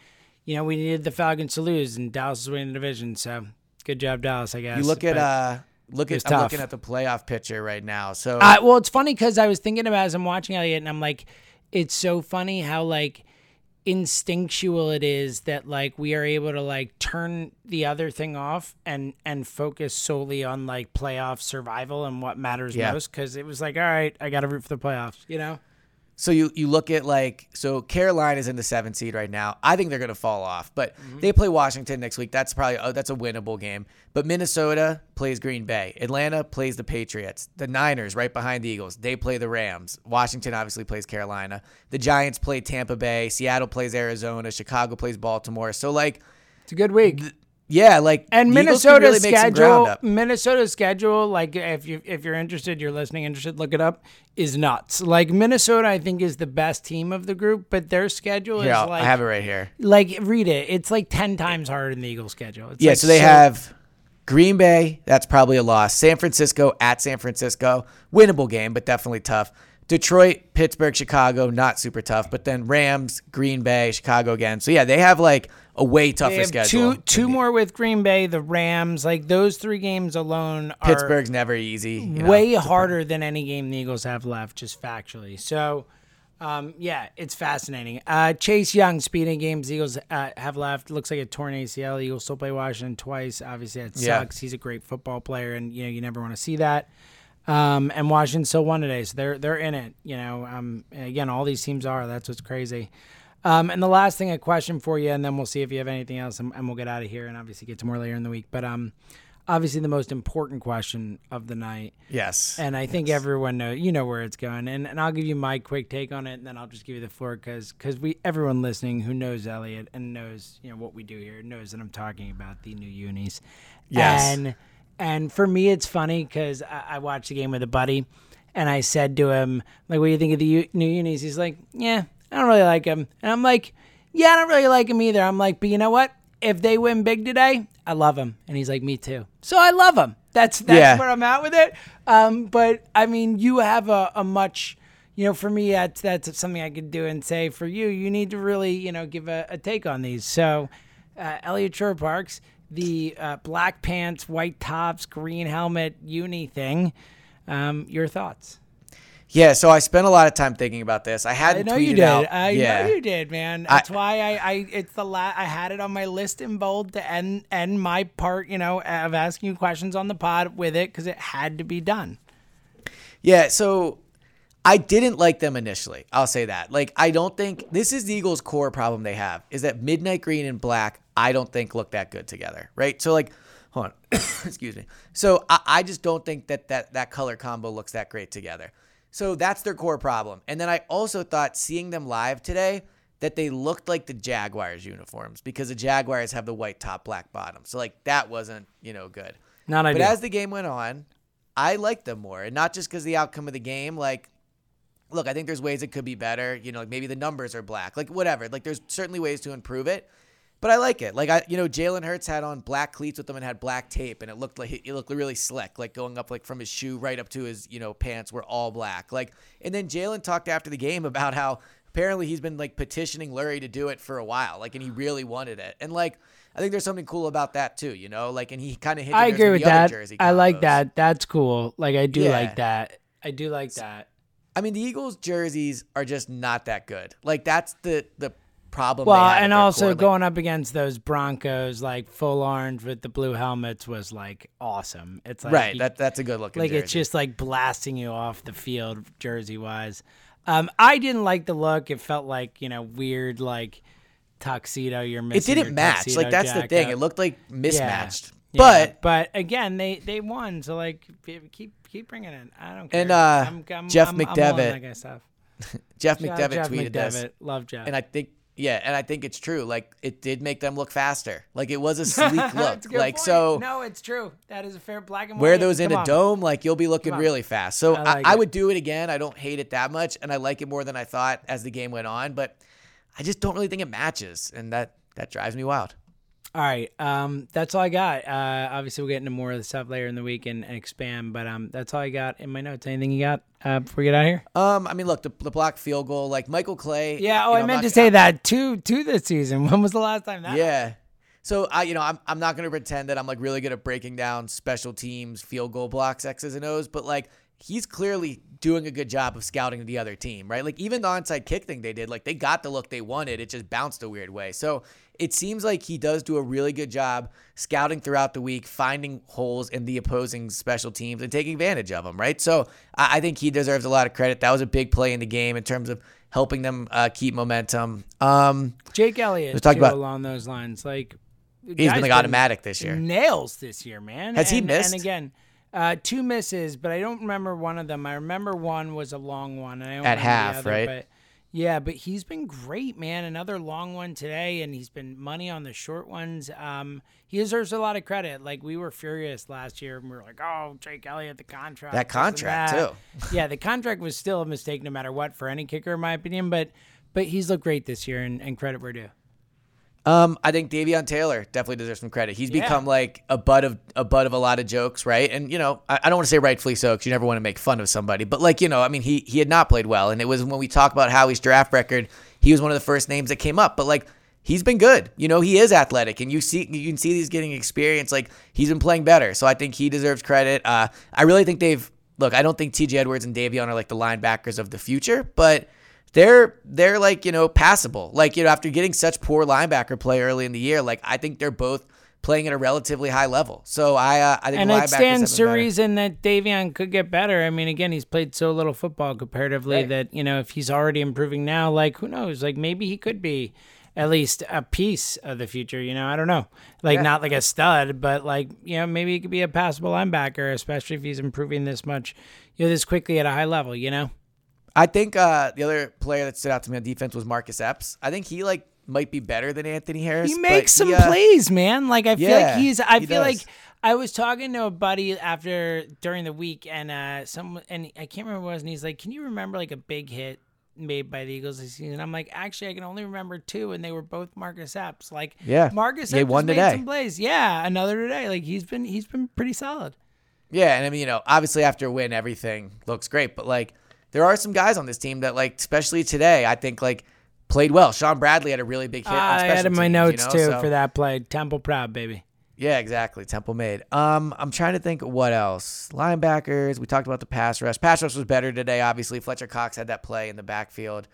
you know, we needed the Falcons to lose, and Dallas is winning the division, so good job, Dallas. I guess You look at uh, look at I'm tough. looking at the playoff picture right now, so Uh, well, it's funny because I was thinking about as I'm watching Elliot, and I'm like, it's so funny how like instinctual it is that like we are able to like turn the other thing off and and focus solely on like playoff survival and what matters Yeah. most. Because it was like, all right, I got to root for the playoffs, you know. So you you look at like so Carolina is in the seventh seed right now. I think they're going to fall off, but Mm-hmm. they play Washington next week. That's probably oh, that's a winnable game. But Minnesota plays Green Bay. Atlanta plays the Patriots. The Niners right behind the Eagles. They play the Rams. Washington obviously plays Carolina. The Giants play Tampa Bay. Seattle plays Arizona. Chicago plays Baltimore. So like It's a good week. Yeah, like And Minnesota's really make some ground schedule. Minnesota's schedule, like if you if you're interested, you're listening, interested, look it up, is nuts. Like Minnesota, I think is the best team of the group, but their schedule Here, is I'll- like I have it right here. like read it. It's like ten times harder than the Eagles' schedule. It's Yeah, like so they have Green Bay, that's probably a loss. San Francisco at San Francisco, winnable game, but definitely tough. Detroit, Pittsburgh, Chicago, not super tough, but then Rams, Green Bay, Chicago again. So yeah, they have like a way tougher schedule. two two more with Green Bay, the Rams. Like those three games alone are Pittsburgh's never easy. you know. way harder than any game the Eagles have left, just factually. So, um, yeah, it's fascinating. Uh, Chase Young, speeding games Eagles uh, have left, looks like a torn ACL. Eagles still play Washington twice. Obviously, that Yeah. sucks. He's a great football player, and you know you never want to see that. Um, and Washington still won today, so they're they're in it. You know, um, again, all these teams are. That's what's crazy. Um, and the last thing, a question for you, and then we'll see if you have anything else, and, and we'll get out of here, and obviously get to more later in the week. But um, obviously, the most important question of the night Yes. and I think everyone knows, you know where it's going. And, and I'll give you my quick take on it, and then I'll just give you the floor because we everyone listening who knows Elliot and knows you know what we do here knows that I'm talking about the new unis. Yes. And and for me, it's funny because I, I watched the game with a buddy, and I said to him like, "What do you think of the u- new unis?" He's like, "Yeah, I don't really like them," and I'm like, "Yeah, I don't really like them either." I'm like, "But you know what?" If they win big today, I love them. And he's like, me too. So I love them. That's that's Yeah. where I'm at with it. Um, but I mean, you have a, a much, you know, for me, that's that's something I could do and say for you, you need to really, you know, give a, a take on these. So, uh, Elliot Shorr-Parks, the uh, black pants, white tops, green helmet, uni thing. Um, your thoughts? Yeah, so I spent a lot of time thinking about this. I I hadn't I know you did. out. I yeah. know you did, man. That's why I, I, it's the la- I had it on my list in bold to end, end my part, you know, of asking you questions on the pod with it because it had to be done. Yeah, so I didn't like them initially. I'll say that. Like, I don't think this is the Eagles' core problem they have is that midnight green and black. I don't think look that good together, right? So like, hold on, [COUGHS] excuse me. So I, I just don't think that that that color combo looks that great together. So that's their core problem. And then I also thought seeing them live today that they looked like the Jaguars uniforms because the Jaguars have the white top, black bottom. So like that wasn't you know good. Not ideal. But as the game went on, I liked them more, and not just because the outcome of the game. Like, look, I think there's ways it could be better. You know, like maybe the numbers are black, like whatever. Like, there's certainly ways to improve it. But I like it. Like I, you know, Jalen Hurts had on black cleats with them and had black tape, and it looked like it looked really slick, like going up like from his shoe right up to his, you know, pants were all black. Like, and then Jalen talked after the game [LAUGHS] about how apparently he's been like petitioning Lurie to do it for a while, like, and he really wanted it. And like, I think there's something cool about that too, you know, like, and he kind of hit. I agree with that. I like that. That's cool. Like I do Yeah. like that. I do like that. I mean, the Eagles jerseys are just not that good. Like that's the the problem. Well, and also core. Going up against those Broncos, like full orange with the blue helmets, was like awesome. It's like right. you- That that's a good looking. like jersey. it's just like blasting you off the field, jersey wise. Um, I didn't like the look. It felt like you know weird, like tuxedo. You're missing. it didn't match. Like that's the thing. It looked like Yeah. mismatched. Yeah, But but again, they they won. So like keep keep bringing it. I don't care. And, uh, I'm, I'm, Jeff I'm, I'm McDevitt that stuff. [LAUGHS] Jeff Shout McDevitt Jeff tweeted this, Love Jeff. and I think yeah, and I think it's true. Like it did make them look faster. Like it was a [LAUGHS] sleek look. A like point. so. no, it's true. That is a fair black and white. Wear those in Come a on. dome, like you'll be looking really fast. So I I, like I it. would do it again. I don't hate it that much, and I like it more than I thought as the game went on. But I just don't really think it matches, and that that drives me wild. All right, um, that's all I got. Uh, obviously, we'll get into more of the stuff later in the week and, and expand, but um, that's all I got in my notes. Anything you got uh, before we get out of here? Um, I mean, look, the, the block field goal, like Michael Clay. Yeah. you Oh, know, I I'm meant not- to say that two two this season. [LAUGHS] When was the last time that? Yeah. So I, you know, I'm I'm not gonna pretend that I'm like really good at breaking down special teams, field goal blocks, X's and O's, but like he's clearly doing a good job of scouting the other team, right? Like even the onside kick thing they did, like they got the look they wanted, it just bounced a weird way. So it seems like he does do a really good job scouting throughout the week, finding holes in the opposing special teams and taking advantage of them, right? So I, think he deserves a lot of credit. That was a big play in the game in terms of helping them uh, keep momentum. Um, Jake Elliott. Let's talk about- along those lines. Like he's been like automatic this year. nails this year, man. Has he missed? And again, uh, two misses, but I don't remember one of them. I remember one was a long one, and I don't At remember the half, other, right? But yeah, but he's been great, man. Another long one today, and he's been money on the short ones. Um, he deserves a lot of credit. Like we were furious last year, and we were like, "Oh, Jake Elliott, the contract, That contract, that." too. yeah, the contract was still a mistake, no matter what, for any kicker, in my opinion. But but he's looked great this year, and, and credit where due. Um, I think Davion Taylor definitely deserves some credit. He's Yeah. become like a butt of a butt of a lot of jokes, right? And you know, I, I don't want to say rightfully so because you never want to make fun of somebody, but like you know, I mean, he he had not played well, and it was when we talk about Howie's draft record, he was one of the first names that came up. But like, he's been good. You know, he is athletic, and you see you can see he's getting experience. Like he's been playing better, so I think he deserves credit. Uh, I really think they've look. I don't think T.J. Edwards and Davion are like the linebackers of the future, but they're they're like you know passable. Like you know after getting such poor linebacker play early in the year, like I think they're both playing at a relatively high level. So I uh, I think and it stands to better. reason that Davion could get better. I mean, again, he's played so little football comparatively Right. that you know if he's already improving now, like who knows? Like maybe he could be at least a piece of the future. You know, I don't know. Like not like a stud, but like you know maybe he could be a passable linebacker, especially if he's improving this much, you know, this quickly at a high level. You know. I think uh, the other player that stood out to me on defense was Marcus Epps. I think he like might be better than Anthony Harris. He makes some uh, plays, man. Like I feel like he's. I he feel does. like I was talking to a buddy after during the week, and uh, some and I can't remember what it was, and he's like, "Can you remember like a big hit made by the Eagles this season?" I'm like, "Actually, I can only remember two, and they were both Marcus Epps. Like, Yeah. Marcus He Epps made today. some plays. Yeah, another today. Like he's been he's been pretty solid. Yeah, and I mean, you know, obviously after a win, everything looks great. But like, there are some guys on this team that, like, especially today, I think like played well. Shaun Bradley had a really big hit. on I had in my teams, notes you know, too so- for that play. Temple proud, baby. Yeah, exactly. Temple made. Um, I'm trying to think what else. Linebackers. We talked about the pass rush. Pass rush was better today. Obviously, Fletcher Cox had that play in the backfield.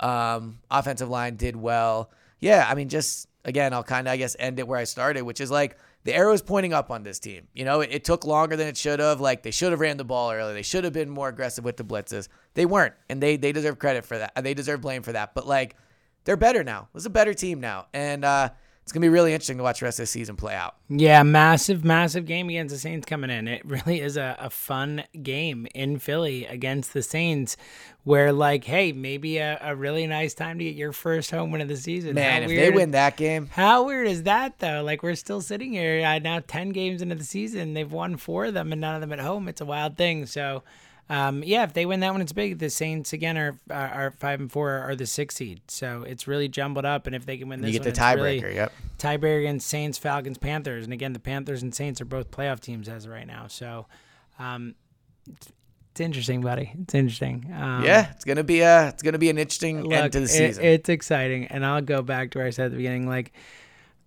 Um, offensive line did well. Yeah, I mean, just again, I'll kind of I guess end it where I started, which is like the arrow is pointing up on this team. You know, it, it took longer than it should have. Like they should have ran the ball earlier. They should have been more aggressive with the blitzes. They weren't, and they they deserve credit for that. They deserve blame for that. But like, they're better now. Is a better team now, and uh, it's gonna be really interesting to watch the rest of the season play out. Yeah, massive, massive game against the Saints coming in. It [LAUGHS] really is a, a fun game in Philly against the Saints, where like, hey, maybe a, a really nice time to get your first home win of the season. Man, How if they win that game, How weird is that though? Like we're still sitting here uh, now, ten games into the season. They've won four of them and none of them at home. It's a wild thing. So, um, yeah, if they win that one, it's big. The Saints again are are, five and four are the six seed. So it's really jumbled up. And if they can win this, you get the one, really- tiebreaker. Yep. tiebreaker against Saints, Falcons, Panthers, and again, the Panthers and Saints are both playoff teams as of right now. So, um, it's, it's interesting, buddy. It's interesting. Um, Yeah, it's gonna be a it's gonna be an interesting look, end to the it- season. it's exciting, and I'll go back to where I said at the beginning, like.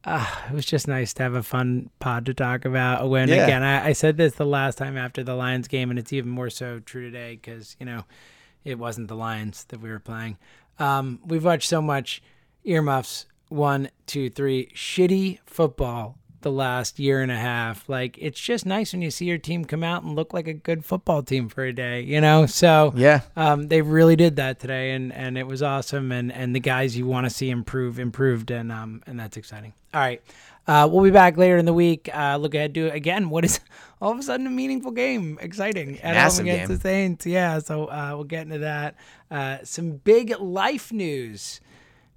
Uh, it was just nice to have a fun pod to talk about win. Yeah. Again, I, I said this the last time after the Lions game, and it's even more so true today because you know it wasn't the Lions that we were playing. Um, we've watched so much earmuffs. One, two, three. Shitty football the last year and a half. Like it's just nice when you see your team come out and look like a good football team for a day, you know? So Yeah. um, they really did that today and, and it was awesome and, and the guys you want to see improve improved and um and that's exciting. All right. Uh, we'll be back later in the week. Uh, look ahead to it again what is [LAUGHS] all of a sudden a meaningful game, exciting at Massive home against game. the Saints. Yeah, so uh, we'll get into that. Uh, some big life news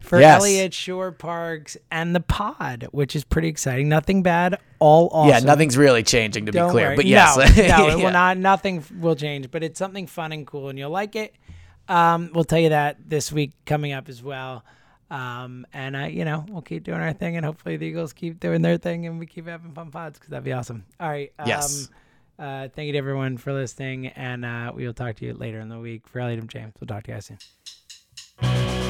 for Yes. Elliot Shorr-Parks and the pod, which is pretty exciting. Nothing bad, all awesome. Yeah, nothing's really changing to be Don't clear. worry. But yes. no, no, [LAUGHS] it Yeah. will not. Nothing will change, but it's something fun and cool, and you'll like it. Um, we'll tell you that this week coming up as well. Um, and uh, you know, we'll keep doing our thing, and hopefully the Eagles keep doing their thing, and we keep having fun pods because that'd be awesome. All right. Um, Yes. Uh, thank you to everyone for listening, and uh, we will talk to you later in the week. For Elliot and James, we'll talk to you guys soon.